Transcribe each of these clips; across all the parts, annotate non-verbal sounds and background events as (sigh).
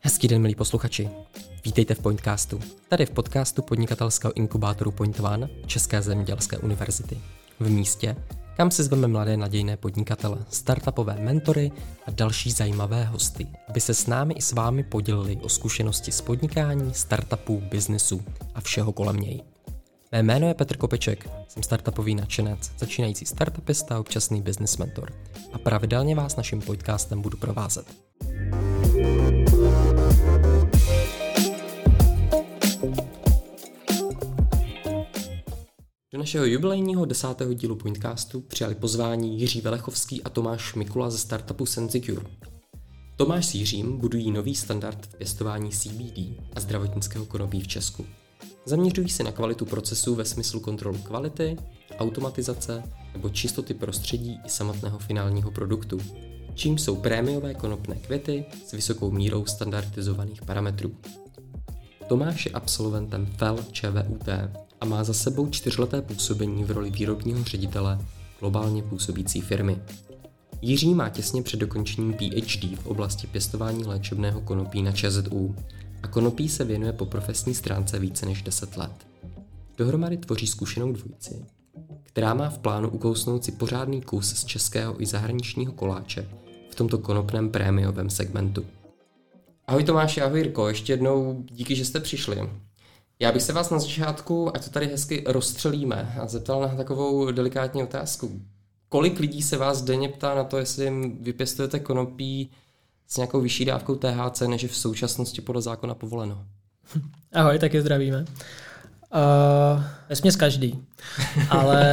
Hezký den, milí posluchači. Vítejte v Pointcastu. Tady v podcastu podnikatelského inkubátoru Point One České zemědělské univerzity. V místě, kam si zveme mladé nadějné podnikatele, startupové mentory a další zajímavé hosty, aby se s námi i s vámi podělili o zkušenosti z podnikání, startupů, biznesu a všeho kolem něj. Mé jméno je Petr Kopeček, jsem startupový nadšenec, začínající startupista a občasný business mentor a pravidelně vás naším podcastem budu provázet. Do našeho jubilejního desátého dílu Pointcastu přijali pozvání Jiří Velechovský a Tomáš Mikula ze startupu Sensecure. Tomáš s Jiřím budují nový standard v pěstování CBD a zdravotnického konopí v Česku. Zaměřují se na kvalitu procesů ve smyslu kontrolu kvality, automatizace nebo čistoty prostředí i samotného finálního produktu, čím jsou prémiové konopné květy s vysokou mírou standardizovaných parametrů. Tomáš je absolventem FEL ČVUT a má za sebou čtyřleté působení v roli výrobního ředitele globálně působící firmy. Jiří má těsně před dokončením PhD v oblasti pěstování léčebného konopí na ČZU a konopí se věnuje po profesní stránce více než 10 let. Dohromady tvoří zkušenou dvojici, která má v plánu ukousnout si pořádný kus z českého i zahraničního koláče v tomto konopném prémiovém segmentu. Ahoj Tomáši, ahoj Jirko, ještě jednou díky, že jste přišli. Já bych se vás na začátku, ať to tady hezky rozstřelíme, a zeptal na takovou delikátní otázku. Kolik lidí se vás denně ptá na to, jestli vypěstujete konopí s nějakou vyšší dávkou THC, než je v současnosti podle zákona povoleno? (laughs) Ahoj, taky zdravíme. Uh, vesměs každý. Ale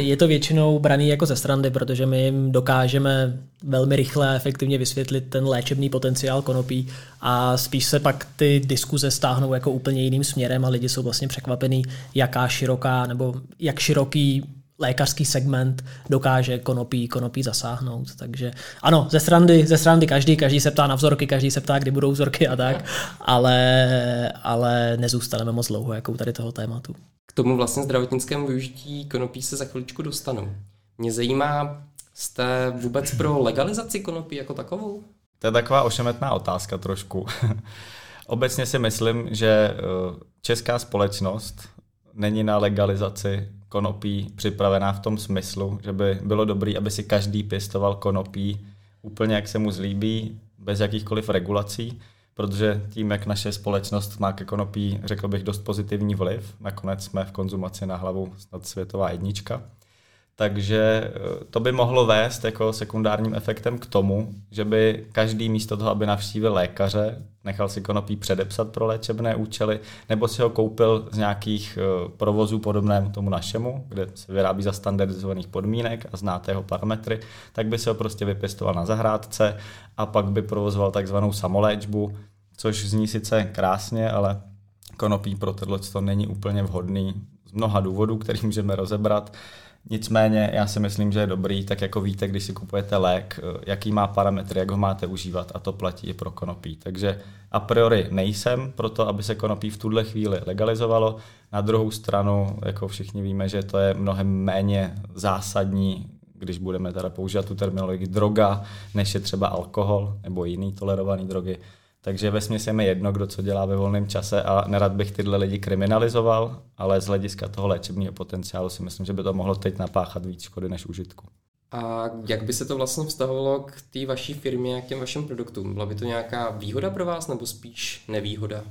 je to většinou braný jako ze strandy, protože my jim dokážeme velmi rychle a efektivně vysvětlit ten léčebný potenciál konopí a spíš se pak ty diskuze stáhnou jako úplně jiným směrem a lidi jsou vlastně překvapení, jaká široká nebo jak široký lékařský segment dokáže konopí, konopí zasáhnout. Takže ano, ze strany, ze strany každý, každý se ptá na vzorky, každý se ptá, kdy budou vzorky a tak, ale, ale nezůstaneme moc dlouho jako tady toho tématu. K tomu vlastně zdravotnickému využití konopí se za chviličku dostanu. Mě zajímá, jste vůbec pro legalizaci konopí jako takovou? To je taková ošemetná otázka trošku. (laughs) Obecně si myslím, že eh, česká společnost není na legalizaci konopí připravená v tom smyslu, že by bylo dobré, aby si každý pěstoval konopí úplně jak se mu zlíbí, bez jakýchkoliv regulací, protože tím, jak naše společnost má ke konopí, řekl bych, dost pozitivní vliv, nakonec jsme v konzumaci na hlavu snad světová jednička, takže eh, to by mohlo vést jako sekundárním efektem k tomu, že by každý místo toho, aby navštívil lékaře, nechal si konopí předepsat pro léčebné účely, nebo si ho koupil z nějakých eh, provozů podobnému tomu našemu, kde se vyrábí za standardizovaných podmínek a znáte jeho parametry, tak by se ho prostě vypěstoval na zahrádce a pak by provozoval takzvanou samoléčbu, což zní sice krásně, ale konopí pro tohle to není úplně vhodný z mnoha důvodů, který můžeme rozebrat. Nicméně já si myslím, že je dobrý, tak jako víte, když si kupujete lék, eh, jaký má parametry, jak ho máte užívat a to platí i pro konopí. Takže a priori nejsem pro to, aby se konopí v tuhle chvíli legalizovalo. Na druhou stranu, jako všichni víme, že to je mnohem méně zásadní, když budeme teda používat tu terminologii droga, než je třeba alkohol nebo jiný tolerovaný drogy. Takže ve je mi jedno, kdo co dělá ve volném čase a nerad bych tyhle lidi kriminalizoval, ale z hlediska toho léčebního potenciálu si myslím, že by to mohlo teď napáchat víc škody než užitku. A jak by se to vlastně vztahovalo k té vaší firmě a k těm vašim produktům? Byla by to nějaká výhoda pro vás nebo spíš nevýhoda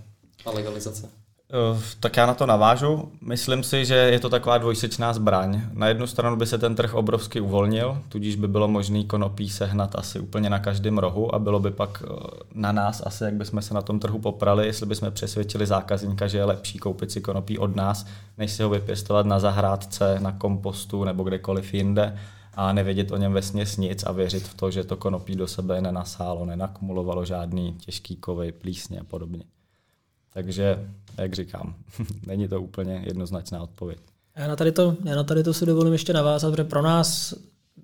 a legalizace? Eh, tak já na to navážu. Myslím si, že je to taková dvojsečná zbraň. Na jednu stranu by se ten trh obrovsky uvolnil, tudíž by bylo možné konopí sehnat asi úplně na každém rohu a bylo by pak eh, na nás asi, jak bychom se na tom trhu poprali, jestli bychom přesvědčili zákazníka, že je lepší koupit si konopí od nás, než si ho vypěstovat na zahrádce, na kompostu nebo kdekoliv jinde a nevědět o něm ve nic a věřit v to, že to konopí do sebe nenasálo, nenakumulovalo žádný těžký kovy, plísně a podobně. Takže, jak říkám, (laughs) není to úplně jednoznačná odpověď. Já na tady to, já na tady to si dovolím ještě navázat, protože pro nás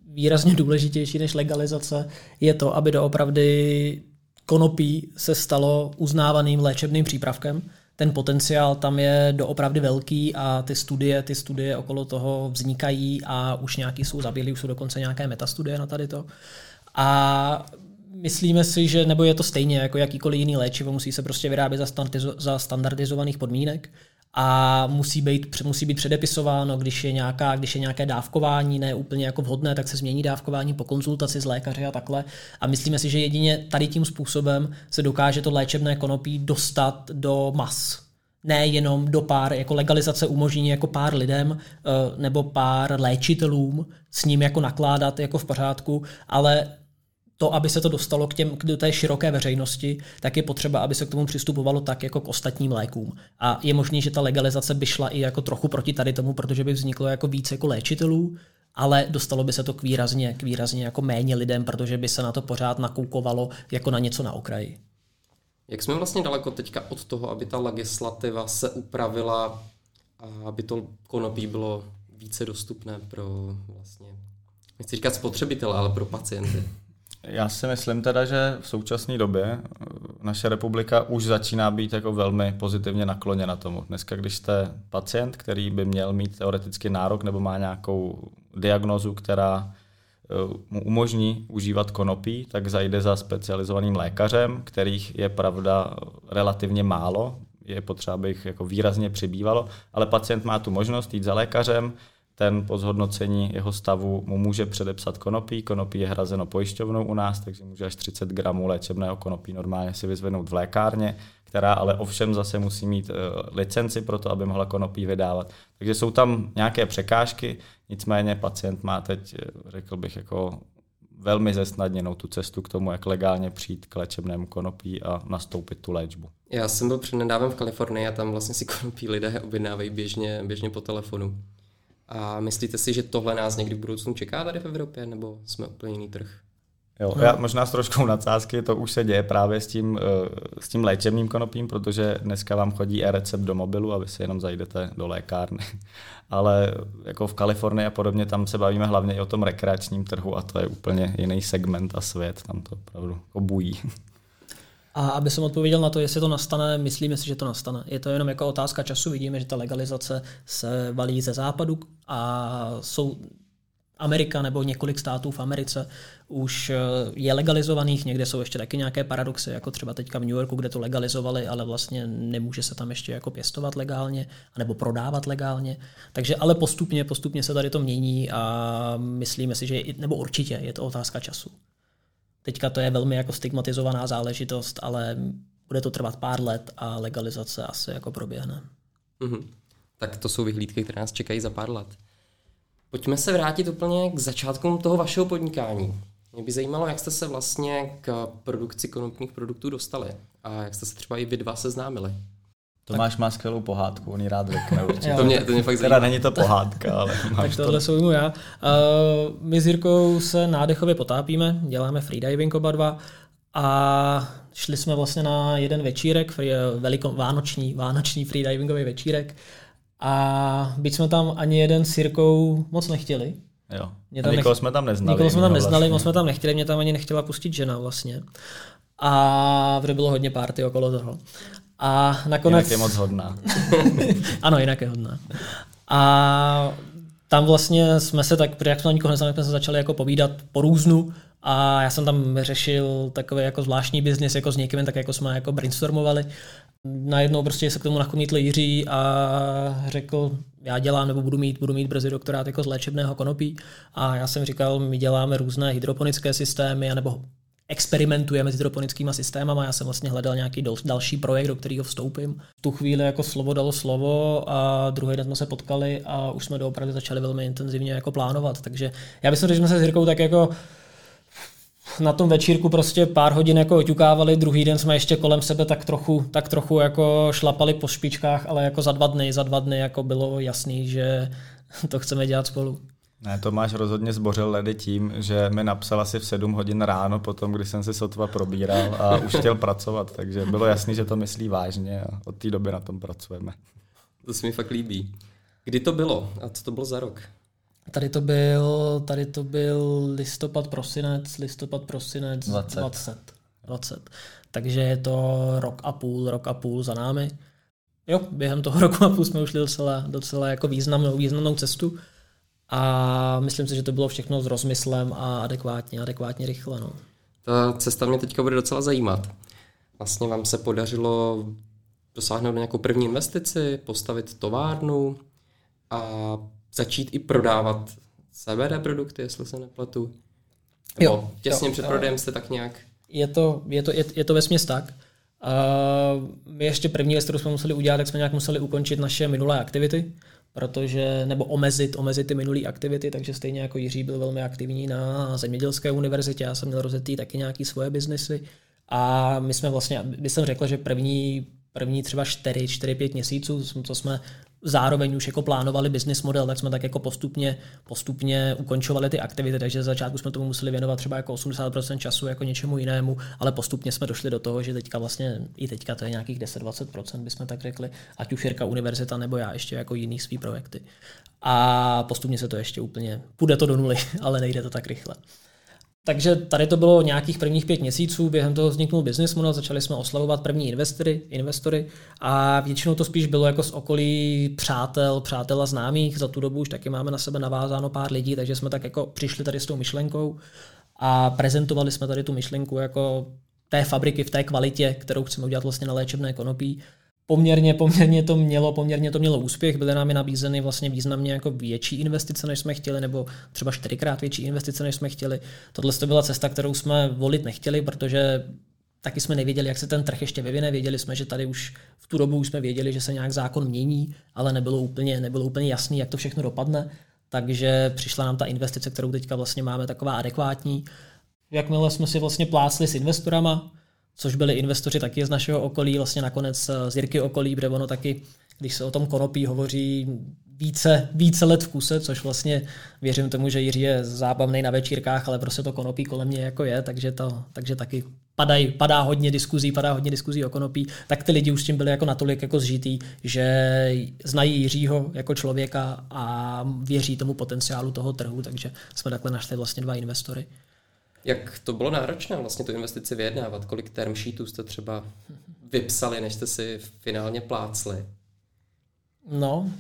výrazně důležitější než legalizace je to, aby doopravdy konopí se stalo uznávaným léčebným přípravkem, ten potenciál tam je doopravdy velký a ty studie, ty studie okolo toho vznikají a už nějaký jsou zabili, už jsou dokonce nějaké metastudie na tady to. A myslíme si, že nebo je to stejně jako jakýkoliv jiný léčivo, musí se prostě vyrábět za, za standardizovaných podmínek a musí být, musí být předepisováno, když je, nějaká, když je nějaké dávkování ne úplně jako vhodné, tak se změní dávkování po konzultaci s lékaři a takhle. A myslíme si, že jedině tady tím způsobem se dokáže to léčebné konopí dostat do mas. Ne jenom do pár, jako legalizace umožní jako pár lidem eh, nebo pár léčitelům s ním jako nakládat jako v pořádku, ale to, aby se to dostalo k, těm, k té široké veřejnosti, tak je potřeba, aby se k tomu přistupovalo tak jako k ostatním lékům. A je možné, že ta legalizace by šla i jako trochu proti tady tomu, protože by vzniklo jako víc jako léčitelů, ale dostalo by se to k výrazně, k výrazně jako méně lidem, protože by se na to pořád nakoukovalo jako na něco na okraji. Jak jsme vlastně daleko teďka od toho, aby ta legislativa se upravila a aby to konopí bylo více dostupné pro vlastně, nechci říkat spotřebitele, ale pro pacienty? Já si myslím teda, že v současné době eh, naše republika už začíná být jako velmi pozitivně nakloněna tomu. Dneska, když jste pacient, který by měl mít teoreticky nárok nebo má nějakou diagnozu, která eh, mu umožní užívat konopí, tak zajde za specializovaným lékařem, kterých je pravda relativně málo, je potřeba, aby jich jako výrazně přibývalo, ale pacient má tu možnost jít za lékařem, ten po zhodnocení jeho stavu mu může předepsat konopí. Konopí je hrazeno pojišťovnou u nás, takže může až 30 gramů léčebného konopí normálně si vyzvednout v lékárně, která ale ovšem zase musí mít uh, licenci pro to, aby mohla konopí vydávat. Takže jsou tam nějaké překážky, nicméně pacient má teď, eh, řekl bych, jako velmi zesnadněnou tu cestu k tomu, jak legálně přijít k léčebnému konopí a nastoupit tu léčbu. Já jsem byl přednedávem v Kalifornii a tam vlastně si konopí lidé objednávají běžně, běžně po telefonu. A myslíte si, že tohle nás někdy v budoucnu čeká tady v Evropě, nebo jsme úplně jiný trh? Jo, já možná s troškou nadsázky, to už se děje právě s tím, eh, s tím léčebným konopím, protože dneska vám chodí e-recept do mobilu a vy si jenom zajdete do lékárny. (laughs) Ale jako v Kalifornii a podobně, tam se bavíme hlavně i o tom rekreačním trhu a to je úplně jiný segment a svět, tam to opravdu obují. (laughs) A aby jsem odpověděl na to, jestli to nastane, myslíme si, že to nastane. Je to jenom jako otázka času. Vidíme, že ta legalizace se valí ze západu a jsou Amerika nebo několik států v Americe už eh, je legalizovaných, někde jsou ještě taky nějaké paradoxy, jako třeba teďka v New Yorku, kde to legalizovali, ale vlastně nemůže se tam ještě jako pěstovat legálně, nebo prodávat legálně. Takže ale postupně, postupně se tady to mění a myslíme si, že, nebo určitě je to otázka času. Teďka to je velmi jako stigmatizovaná záležitost, ale bude to trvat pár let a legalizace asi jako proběhne. Mm-hmm. Tak to jsou vyhlídky, které nás čekají za pár let. Pojďme se vrátit úplně k začátkům toho vašeho podnikání. Mě by zajímalo, jak jste se vlastně k produkci konopných produktů dostali a jak jste se třeba i vy dva seznámili. Tomáš má skvělou pohádku, on ji rád řekne (laughs) určitě. to, mě, to mě fakt zajímá. Teda není to pohádka, ale Tak tohle to. jsou já. Uh, my s Jirkou se nádechově potápíme, děláme freediving oba dva a šli jsme vlastně na jeden večírek, free, veliko, vánoční, vánoční freedivingový večírek a byť jsme tam ani jeden s Jirkou moc nechtěli. Jo. Mě tam nikoho nech... jsme tam neznali. Nikoho jsme tam neznali, vlastně. moc jsme tam nechtěli, mě tam ani nechtěla pustit žena vlastně. A bylo hodně párty okolo toho. A nakonec... Jinak je moc hodná. (laughs) ano, jinak je hodná. A tam vlastně jsme se tak, jak jsme na nikoho neznali, jsme se začali jako povídat po různu a já jsem tam řešil takový jako zvláštní biznis jako s někým, tak jako jsme jako brainstormovali. Najednou prostě se k tomu nakonítl Jiří a řekl, já dělám nebo budu mít, budu mít brzy doktorát jako z léčebného konopí a já jsem říkal, my děláme různé hydroponické systémy nebo experimentujeme s hydroponickými systémy. Já jsem vlastně hledal nějaký další projekt, do kterého vstoupím. V tu chvíli jako slovo dalo slovo a druhý den jsme se potkali a už jsme doopravdy začali velmi intenzivně jako plánovat. Takže já bych řekl, že jsme se s Jirkou tak jako na tom večírku prostě pár hodin jako oťukávali, druhý den jsme ještě kolem sebe tak trochu, tak trochu jako šlapali po špičkách, ale jako za dva dny, za dva dny jako bylo jasný, že to chceme dělat spolu. Ne, Tomáš rozhodně zbořil ledy tím, že mi napsal asi v 7 hodin ráno, potom, když jsem si sotva probíral a už chtěl pracovat, takže bylo jasný, že to myslí vážně a od té doby na tom pracujeme. To se mi fakt líbí. Kdy to bylo a co to bylo za rok? Tady to byl, tady to byl listopad, prosinec, listopad, prosinec 20. 20. 20. Takže je to rok a půl, rok a půl za námi. jo, během toho (laughs) roku a půl jsme ušli docela, docela jako významnou, významnou cestu a myslím si, že to bylo všechno s rozmyslem a adekvátně, adekvátně rychle. No. Ta cesta mě teďka bude docela zajímat. Vlastně vám se podařilo dosáhnout nějakou první investici, postavit továrnu a začít i prodávat CBD produkty, jestli se nepletu. Jo, těsně jo, před prodejem jste tak nějak... Je to, je to, je, je to vesměs tak. Uh, my ještě první věc, kterou jsme museli udělat, tak jsme nějak museli ukončit naše minulé aktivity, protože, nebo omezit, omezit ty minulé aktivity, takže stejně jako Jiří byl velmi aktivní na zemědělské univerzitě, já jsem měl rozjetý taky nějaký svoje biznesy. A my jsme vlastně, bych jsem řekl, že první, první třeba 4, 4-5 měsíců, co jsme zároveň už jako plánovali business model, tak jsme tak jako postupně, postupně ukončovali ty aktivity, takže za začátku jsme tomu museli věnovat třeba jako 80% času jako něčemu jinému, ale postupně jsme došli do toho, že teďka vlastně i teďka to je nějakých 10-20%, bychom tak řekli, ať už Jirka univerzita nebo já ještě jako jiný svý projekty. A postupně se to ještě úplně, půjde to do nuly, (laughs) ale nejde to tak rychle. Takže tady to bylo nějakých prvních pět měsíců, během toho vzniknul business model, začali jsme oslavovat první investory, investory a většinou to spíš bylo jako z okolí přátel, přátel a známých. Za tu dobu už taky máme na sebe navázáno pár lidí, takže jsme tak jako přišli tady s tou myšlenkou a prezentovali jsme tady tu myšlenku jako té fabriky v té kvalitě, kterou chceme udělat vlastně na léčebné konopí poměrně, poměrně to mělo, poměrně to mělo úspěch, byly nám nabízeny vlastně významně jako větší investice, než jsme chtěli, nebo třeba čtyřikrát větší investice, než jsme chtěli. Tohle to byla cesta, kterou jsme volit nechtěli, protože taky jsme nevěděli, jak se ten trh ještě vyvine. Věděli jsme, že tady už v tu dobu jsme věděli, že se nějak zákon mění, ale nebylo úplně, nebylo úplně jasný, jak to všechno dopadne. Takže přišla nám ta investice, kterou teďka vlastně máme, taková adekvátní. Jakmile jsme si vlastně plásli s investorama, což byli investoři taky z našeho okolí, vlastně nakonec eh, z Jirky okolí, protože ono taky, když se o tom konopí hovoří více, více let v kuse, což vlastně věřím tomu, že Jiří je zábavný na večírkách, ale prostě to konopí kolem mě jako je, takže, to, takže taky padají, padá hodně diskuzí, padá hodně diskuzí o konopí, tak ty lidi už s tím byli jako natolik jako zžitý, že znají Jiřího jako člověka a věří tomu potenciálu toho trhu, takže jsme takhle našli vlastně dva investory. Jak to bylo náročné vlastně tu investici vyjednávat? Kolik term sheetů jste třeba vypsali, než jste si finálně plácli? No,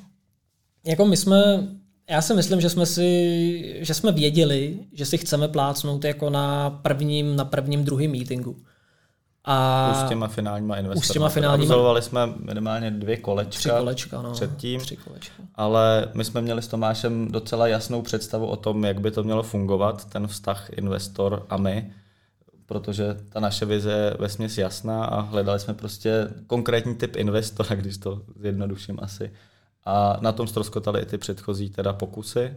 jako my jsme, já si myslím, že jsme si, že jsme věděli, že si chceme plácnout jako na prvním, na prvním, druhém meetingu. A už s těma finálníma investory. s těma finálníma... Absolvovali jsme minimálně dvě kolečka, Tři kolečka no. předtím, Tři kolečka. ale my jsme měli s Tomášem docela jasnou představu o tom, jak by to mělo fungovat, ten vztah investor a my, protože ta naše vize je vesměs jasná a hledali jsme prostě konkrétní typ investora, (laughs) když to zjednoduším asi. A na tom ztroskotaly i ty předchozí teda pokusy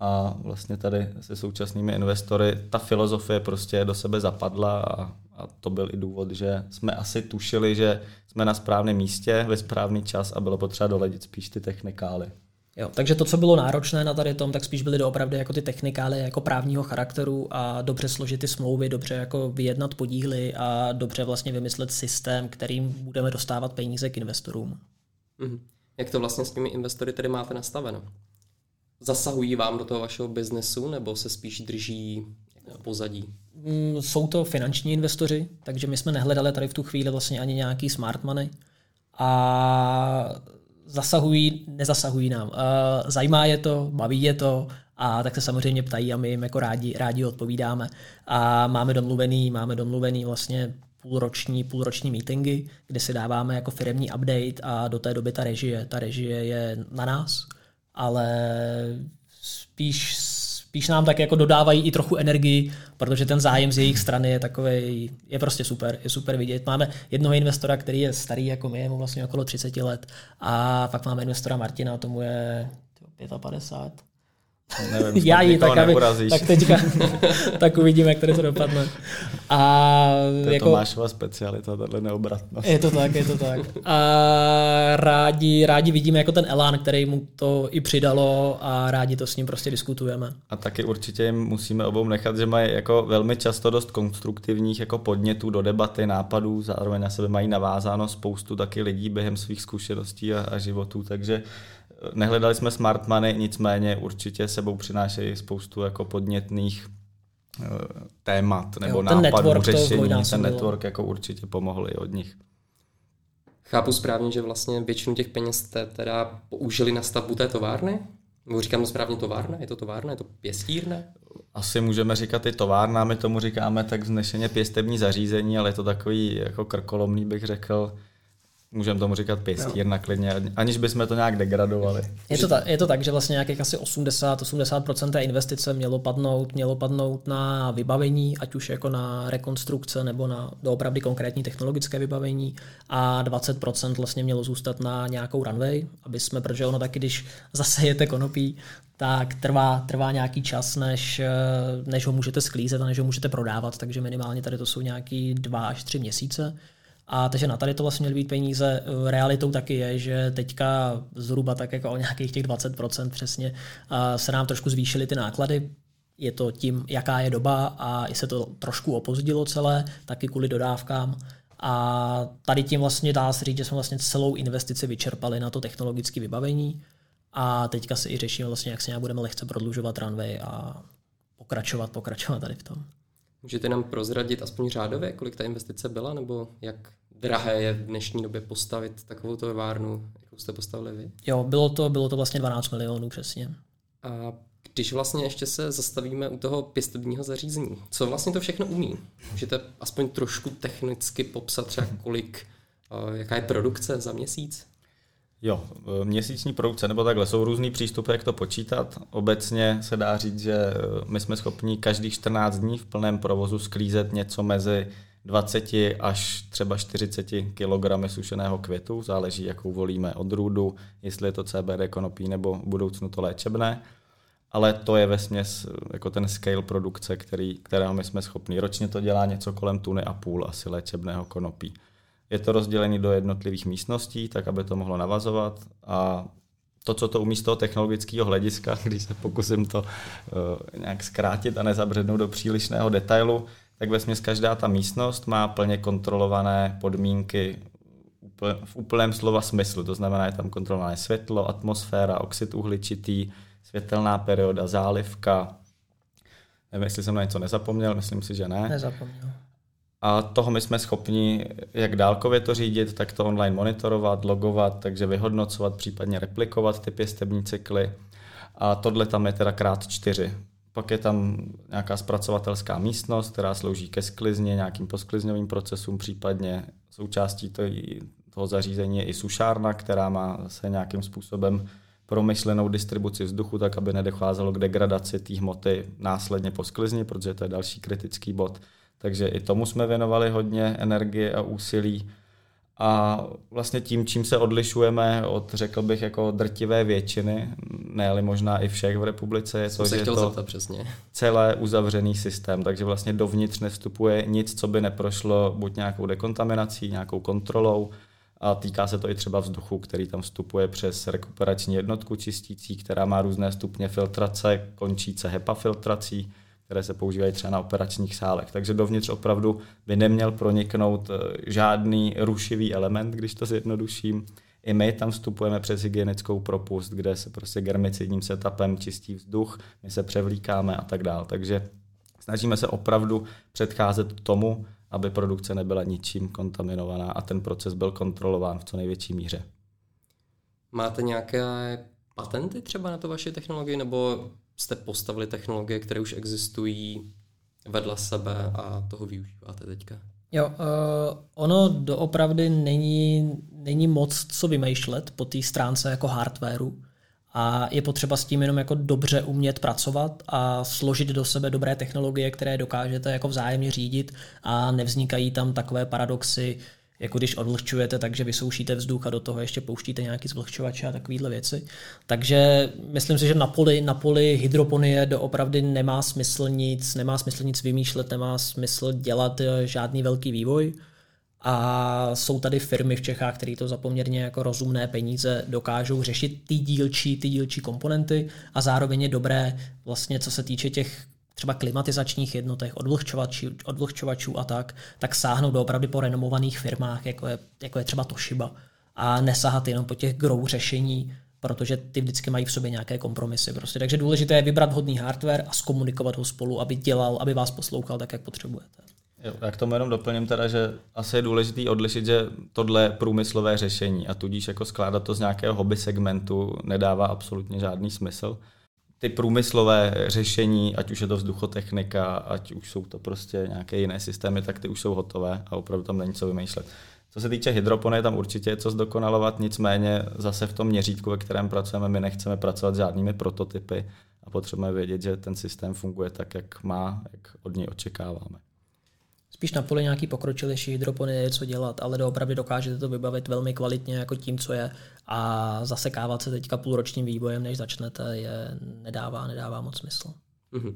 a vlastně tady se současnými investory ta filozofie prostě do sebe zapadla a, a to byl i důvod, že jsme asi tušili, že jsme na správném místě ve správný čas a bylo potřeba doledit spíš ty technikály. Jo, takže to, co bylo náročné na tady tom, tak spíš byly doopravdy jako ty technikály jako právního charakteru a dobře složit ty smlouvy, dobře jako vyjednat podíly a dobře vlastně vymyslet systém, kterým budeme dostávat peníze k investorům. Mm-hmm. Jak to vlastně s těmi investory tedy máte nastaveno? Zasahují vám do toho vašeho biznesu nebo se spíš drží pozadí? Mm, jsou to finanční investoři, takže my jsme nehledali tady v tu chvíli vlastně ani nějaký smart money a zasahují, nezasahují nám. Zajímá je to, baví je to a tak se samozřejmě ptají a my jim jako rádi, rádi odpovídáme. A máme domluvený, máme domluvený vlastně půlroční, půlroční meetingy, kde si dáváme jako firmní update a do té doby ta režie, ta režie je na nás ale spíš, spíš nám tak jako dodávají i trochu energii, protože ten zájem z jejich strany je takový, je prostě super, je super vidět. Máme jednoho investora, který je starý jako my, je mu vlastně okolo 30 let a pak máme investora Martina, tomu je 55 Nevím, já ji tak, aby, tak teďka, (laughs) tak uvidíme, jak tady to dopadne. A to je jako, Tomášova specialita, tato neobratnost. Je to tak, je to tak. A rádi, rádi vidíme jako ten elán, který mu to i přidalo a rádi to s ním prostě diskutujeme. A taky určitě jim musíme obou nechat, že mají jako velmi často dost konstruktivních jako podnětů do debaty, nápadů, zároveň na sebe mají navázáno spoustu taky lidí během svých zkušeností a, a životů, takže Nehledali jsme smart money, nicméně určitě sebou přinášejí spoustu jako podnětných eh, témat nebo jo, nápadů, řešení. Ten network jako určitě pomohl i od nich. Chápu správně, že vlastně většinu těch peněz jste teda použili na stavbu té továrny? Nebo říkám to správně továrna? Je to továrna? Je to pěstírna? Asi můžeme říkat i továrna, my tomu říkáme tak vznešeně pěstební zařízení, ale je to takový jako krkolomný, bych řekl můžeme tomu říkat pěstírna klidně, aniž bychom to nějak degradovali. Je to, tak, je to tak, že vlastně nějakých asi 80-80% té investice mělo padnout, mělo padnout na vybavení, ať už jako na rekonstrukce nebo na doopravdy konkrétní technologické vybavení a 20% vlastně mělo zůstat na nějakou runway, aby jsme, protože ono taky, když zasejete konopí, tak trvá, trvá nějaký čas, než, než ho můžete sklízet a než ho můžete prodávat, takže minimálně tady to jsou nějaký dva až tři měsíce. A takže na tady to vlastně měly být peníze. Realitou taky je, že teďka zhruba tak jako o nějakých těch 20% přesně se nám trošku zvýšily ty náklady. Je to tím, jaká je doba a i se to trošku opozdilo celé, taky kvůli dodávkám. A tady tím vlastně dá se říct, že jsme vlastně celou investici vyčerpali na to technologické vybavení a teďka si i řešíme vlastně, jak se nějak budeme lehce prodlužovat runway a pokračovat, pokračovat tady v tom. Můžete nám prozradit aspoň řádově, kolik ta investice byla, nebo jak drahé je v dnešní době postavit takovou továrnu, jakou jste postavili vy? Jo, bylo to, bylo to vlastně 12 milionů přesně. A když vlastně ještě se zastavíme u toho pěstebního zařízení, co vlastně to všechno umí? Můžete aspoň trošku technicky popsat třeba kolik, jaká je produkce za měsíc? Jo, e, měsíční produkce nebo takhle, jsou různý přístupy, jak to počítat. Obecně se dá říct, že e, my jsme schopni každých 14 dní v plném provozu sklízet něco mezi 20 až třeba 40 kg sušeného květu, záleží, jakou volíme odrůdu, jestli je to CBD konopí nebo v budoucnu to léčebné. Ale to je ve směs e, jako ten scale produkce, který, kterého my jsme schopni. Ročně to dělá něco kolem tuny a půl asi léčebného konopí. Je to rozdělené do jednotlivých místností, tak aby to mohlo navazovat a to, co to umí z toho technologického hlediska, (laughs) když se pokusím to uh, nějak zkrátit a nezabřednout do přílišného detailu, tak ve směs každá ta místnost má plně kontrolované podmínky v úplném slova smyslu. To znamená, je tam kontrolované světlo, atmosféra, oxid uhličitý, světelná perioda, zálivka. Nevím, jestli jsem na něco nezapomněl, myslím si, že ne. Nezapomněl. A toho my jsme schopni jak dálkově to řídit, tak to online monitorovat, logovat, takže vyhodnocovat, případně replikovat ty pěstební cykly. A tohle tam je teda krát čtyři. Pak je tam nějaká zpracovatelská místnost, která slouží ke sklizně, nějakým posklizňovým procesům, případně součástí toho zařízení je i sušárna, která má se nějakým způsobem promyšlenou distribuci vzduchu, tak aby nedocházelo k degradaci té hmoty následně po sklizni, protože to je další kritický bod. Takže i tomu jsme věnovali hodně energie a úsilí. A vlastně tím, čím se odlišujeme od, řekl bych, jako drtivé většiny, ne možná i všech v republice, je to, že je to přesně. celé uzavřený systém, takže vlastně dovnitř nevstupuje nic, co by neprošlo buď nějakou dekontaminací, nějakou kontrolou, a týká se to i třeba vzduchu, který tam vstupuje přes rekuperační jednotku čistící, která má různé stupně filtrace, končíce HEPA filtrací, které se používají třeba na operačních sálech. Takže dovnitř opravdu by neměl proniknout eh, žádný rušivý element, když to zjednoduším. I my tam vstupujeme přes hygienickou propust, kde se prostě germicidním setupem čistí vzduch, my se převlíkáme a tak dále. Takže snažíme se opravdu předcházet tomu, aby produkce nebyla ničím kontaminovaná a ten proces byl kontrolován v co největší míře. Máte nějaké patenty třeba na to vaše technologie, nebo jste postavili technologie, které už existují vedle sebe a toho využíváte teďka? Jo, uh, ono doopravdy není, není moc co vymýšlet po té stránce jako hardwareu a je potřeba s tím jenom jako dobře umět pracovat a složit do sebe dobré technologie, které dokážete jako vzájemně řídit a nevznikají tam takové paradoxy, jako když odvlhčujete, takže vysoušíte vzduch a do toho ještě pouštíte nějaký zvlhčovače a takovéhle věci. Takže myslím si, že na poli, na poli hydroponie doopravdy nemá smysl nic, nemá smysl nic vymýšlet, nemá smysl dělat eh, žádný velký vývoj. A jsou tady firmy v Čechách, které to za poměrně jako rozumné peníze dokážou řešit ty dílčí, ty dílčí komponenty a zároveň je dobré vlastně, co se týče těch třeba klimatizačních jednotek, odvlhčovačů, odvlhčovačů a tak, tak sáhnout do opravdu po renomovaných firmách, jako je, jako je třeba Toshiba a nesahat jenom po těch grow řešení, protože ty vždycky mají v sobě nějaké kompromisy. Prostě. Takže důležité je vybrat hodný hardware a zkomunikovat ho spolu, aby dělal, aby vás poslouchal tak, jak potřebujete. Jo, já k tomu jenom doplním teda, že asi je důležité odlišit, že tohle je průmyslové řešení a tudíž jako skládat to z nějakého hobby segmentu nedává absolutně žádný smysl. Ty průmyslové řešení, ať už je to vzduchotechnika, ať už jsou to prostě nějaké jiné systémy, tak ty už jsou hotové a opravdu tam není co vymýšlet. Co se týče hydropony, tam určitě je co zdokonalovat, nicméně zase v tom měřítku, ve kterém pracujeme, my nechceme pracovat s žádnými prototypy a potřebujeme vědět, že ten systém funguje tak, jak má, jak od něj očekáváme. Spíš na poli nějaký pokročilejší hydropony je co dělat, ale doopravdy dokážete to vybavit velmi kvalitně jako tím, co je a zasekávat se teďka půlročním výbojem, než začnete, je nedává, nedává moc smysl. Mm-hmm.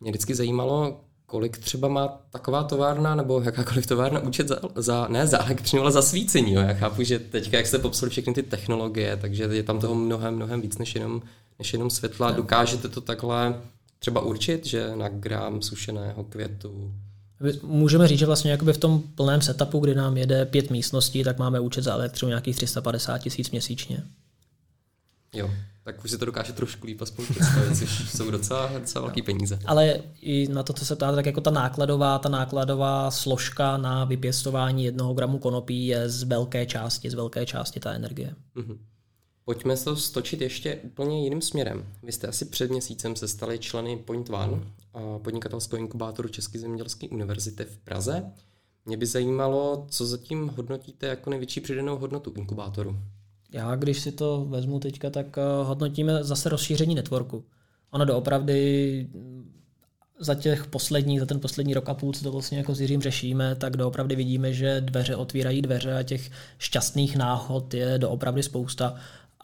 Mě vždycky zajímalo, kolik třeba má taková továrna nebo jakákoliv továrna účet za, za ne za elektřinu, ale za svícení. Jo. Já chápu, že teďka, jak jste popsali všechny ty technologie, takže je tam toho mnohem, mnohem víc než jenom, než jenom světla. Dokážete to takhle třeba určit, že na gram sušeného květu Můžeme říct, že vlastně jakoby v tom plném setupu, kdy nám jede pět místností, tak máme účet za elektřinu nějakých 350 tisíc měsíčně. Jo, tak už si to dokáže trošku líp aspoň představit, což jsou docela, docela velký peníze. Ale i na to, co se ptáte, tak jako ta nákladová, ta nákladová složka na vypěstování jednoho gramu konopí je z velké části, z velké části ta energie. Mm-hmm. Pojďme se to stočit ještě úplně jiným směrem. Vy jste asi před měsícem se stali členy Point One, podnikatelského inkubátoru České zemědělské univerzity v Praze. Mě by zajímalo, co zatím hodnotíte jako největší přidanou hodnotu inkubátoru. Já, když si to vezmu teďka, tak eh, hodnotíme zase rozšíření networku. Ono doopravdy za těch posledních, za ten poslední rok a půl, co to vlastně jako s Jiřím řešíme, tak doopravdy vidíme, že dveře otvírají dveře a těch šťastných náhod je doopravdy spousta.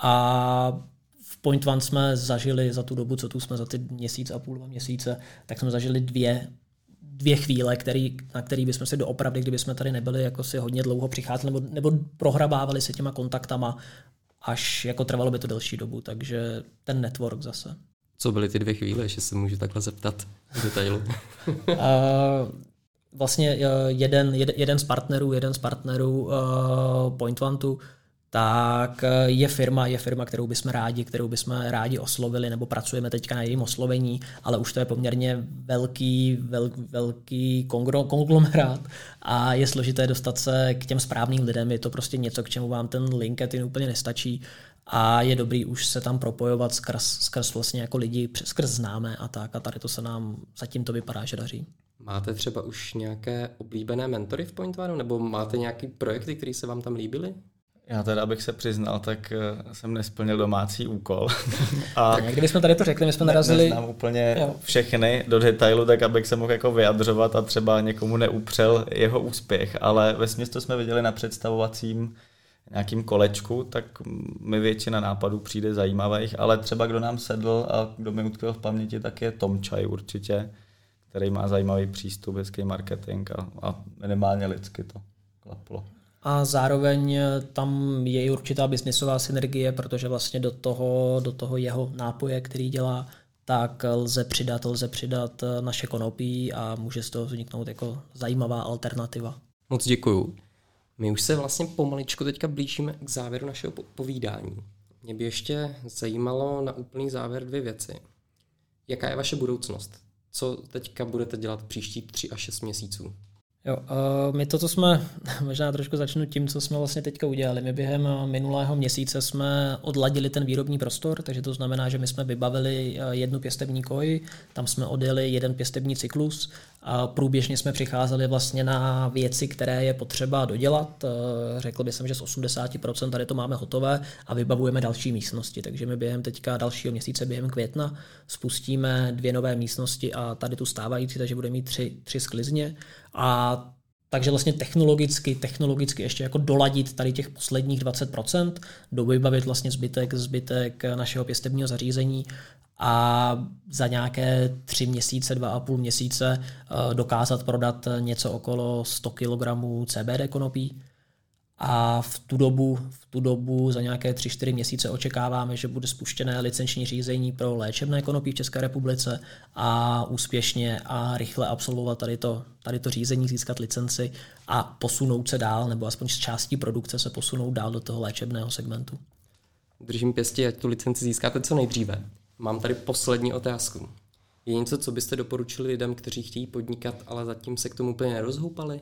A v Point One jsme zažili za tu dobu, co tu jsme za ty měsíc a půl, dva měsíce, tak jsme zažili dvě dvě chvíle, který, na který bychom si doopravdy, kdyby jsme tady nebyli jako si hodně dlouho přicházeli nebo, nebo prohrabávali se těma kontaktama, až jako trvalo by to delší dobu, takže ten network zase. Co byly ty dvě chvíle, že se můžu takhle zeptat v detailu? (laughs) uh, vlastně jeden, jeden, jeden z partnerů, jeden z partnerů uh, Point One tak eh, je firma, je firma, kterou bychom rádi, kterou bychom rádi oslovili, nebo pracujeme teďka na jejím oslovení, ale už to je poměrně velký, vel, velký konglomerát a je složité dostat se k těm správným lidem. Je to prostě něco, k čemu vám ten LinkedIn úplně nestačí a je dobrý už se tam propojovat skrz, skrz vlastně jako lidi, skrz známé a tak a tady to se nám zatím to vypadá, že daří. Máte třeba už nějaké oblíbené mentory v Point One, nebo máte nějaké projekty, které se vám tam líbily? Já teda, abych se přiznal, tak eh, jsem nesplnil domácí úkol. (laughs) A tak kdybychom tady to řekli, my jsme narazili... Neznám úplně jo. všechny do detailu, tak abych se mohl jako vyjadřovat a třeba někomu neupřel jeho úspěch, ale ve smyslu jsme viděli na představovacím nějakým kolečku, tak mi většina nápadů přijde zajímavých, ale třeba kdo nám sedl a kdo mi utkvěl v paměti, tak je Tom Chai určitě, který má zajímavý přístup, hezký marketing a, a minimálně lidsky to klaplo a zároveň tam je i určitá biznisová synergie, protože vlastně do toho, do toho jeho nápoje, který dělá, tak lze přidat, lze přidat naše konopí a může z toho vzniknout jako zajímavá alternativa. Moc děkuju. My už se vlastně pomaličku teďka blížíme k závěru našeho povídání. Mě by ještě zajímalo na úplný závěr dvě věci. Jaká je vaše budoucnost? Co teďka budete dělat příští tři až šest měsíců? Jo, my to, co jsme, (laughs) možná trošku začnu tím, co jsme vlastně teďka udělali. My během minulého měsíce jsme odladili ten výrobní prostor, takže to znamená, že my jsme vybavili jednu pěstební koj, tam jsme odjeli jeden pěstební cyklus a průběžně jsme přicházeli vlastně na věci, které je potřeba dodělat. Eh, řekl bych, že z 80% tady to máme hotové a vybavujeme další místnosti. Takže my během teďka dalšího měsíce, během května, spustíme dvě nové místnosti a tady tu stávající, takže bude mít tři, tři sklizně. A takže vlastně technologicky, technologicky ještě jako doladit tady těch posledních 20%, dovybavit vlastně zbytek, zbytek našeho pěstebního zařízení a za nějaké tři měsíce, dva a půl měsíce eh, dokázat prodat něco okolo 100 kg CBD konopí. A v tu dobu, v tu dobu za nějaké 3-4 měsíce očekáváme, že bude spuštěné licenční řízení pro léčebné konopí v České republice a úspěšně a rychle absolvovat tady to, tady to řízení, získat licenci a posunout se dál, nebo aspoň z části produkce se posunout dál do toho léčebného segmentu. Držím pěstě, ať tu licenci získáte co nejdříve. Mám tady poslední otázku. Je něco, co byste doporučili lidem, kteří chtějí podnikat, ale zatím se k tomu úplně nerozhoupali?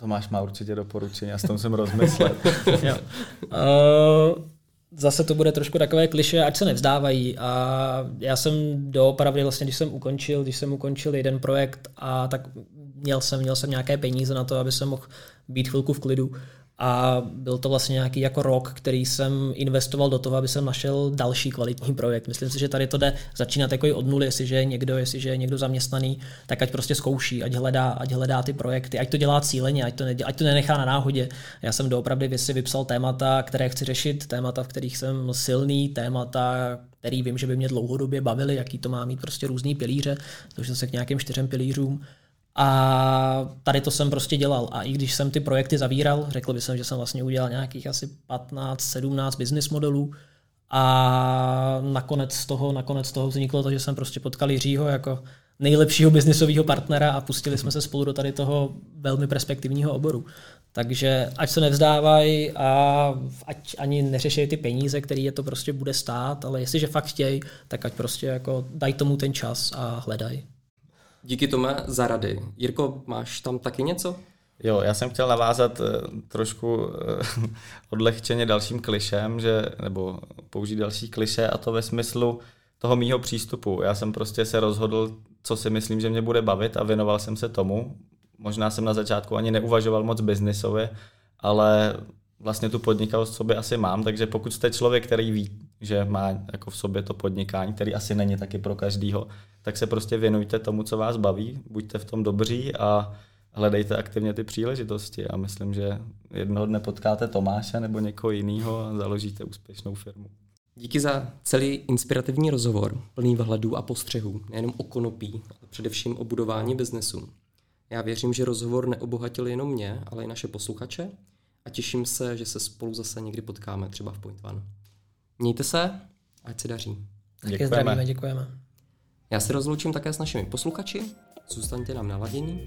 Tomáš má určitě doporučení, já s tom jsem rozmyslel. (laughs) jo. Uh, zase to bude trošku takové kliše, ať se nevzdávají. A já jsem doopravdy vlastně, když jsem ukončil, když jsem ukončil jeden projekt a tak měl jsem, měl jsem nějaké peníze na to, aby jsem mohl být chvilku v klidu a byl to vlastně nějaký jako rok, který jsem investoval do toho, aby jsem našel další kvalitní projekt. Myslím si, že tady to jde začínat jako od nuly, jestliže je někdo, jestliže je někdo zaměstnaný, tak ať prostě zkouší, ať hledá, ať hledá ty projekty, ať to dělá cíleně, ať to, ne, ať to nenechá na náhodě. Já jsem doopravdy si vypsal témata, které chci řešit, témata, v kterých jsem silný, témata, který vím, že by mě dlouhodobě bavily, jaký to má mít prostě různý pilíře, to se k nějakým čtyřem pilířům a tady to jsem prostě dělal. A i když jsem ty projekty zavíral, řekl bych, že jsem vlastně udělal nějakých asi 15-17 business modelů. A nakonec z toho, nakonec toho vzniklo to, že jsem prostě potkal Jiřího jako nejlepšího biznisového partnera a pustili jsme se spolu do tady toho velmi perspektivního oboru. Takže ať se nevzdávají a ať ani neřeší ty peníze, které je to prostě bude stát, ale jestliže fakt chtějí, tak ať prostě jako dají tomu ten čas a hledají. Díky tomu za rady. Jirko, máš tam taky něco? Jo, já jsem chtěl navázat eh, trošku eh, (laughs) odlehčeně dalším klišem, že, nebo použít další kliše a to ve smyslu toho mýho přístupu. Já jsem prostě se rozhodl, co si myslím, že mě bude bavit a věnoval jsem se tomu. Možná jsem na začátku ani neuvažoval moc biznisově, ale vlastně tu podnikavost sobě asi mám, takže pokud jste člověk, který ví, že má jako v sobě to podnikání, který asi není taky pro každýho, tak se prostě věnujte tomu, co vás baví, buďte v tom dobří a hledejte aktivně ty příležitosti a myslím, že jednoho dne potkáte Tomáše nebo někoho jiného a založíte úspěšnou firmu. Díky za celý inspirativní rozhovor, plný vhledů a postřehů, nejenom o konopí, ale především o budování biznesu. Já věřím, že rozhovor neobohatil jenom mě, ale i naše posluchače a těším se, že se spolu zase někdy potkáme, třeba v Point One. Mějte se, ať se daří. Taky zdravíme, děkujeme. Já se rozloučím také s našimi posluchači, zůstaňte nám naladění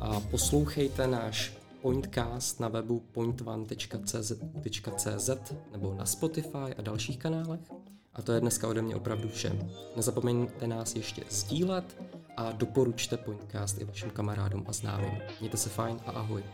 a poslouchejte náš Pointcast na webu pointone.cz nebo na Spotify a dalších kanálech. A to je dneska ode mě opravdu všem. Nezapomeňte nás ještě sdílet a doporučte Pointcast i vašim kamarádům a známým. Mějte se fajn a ahoj.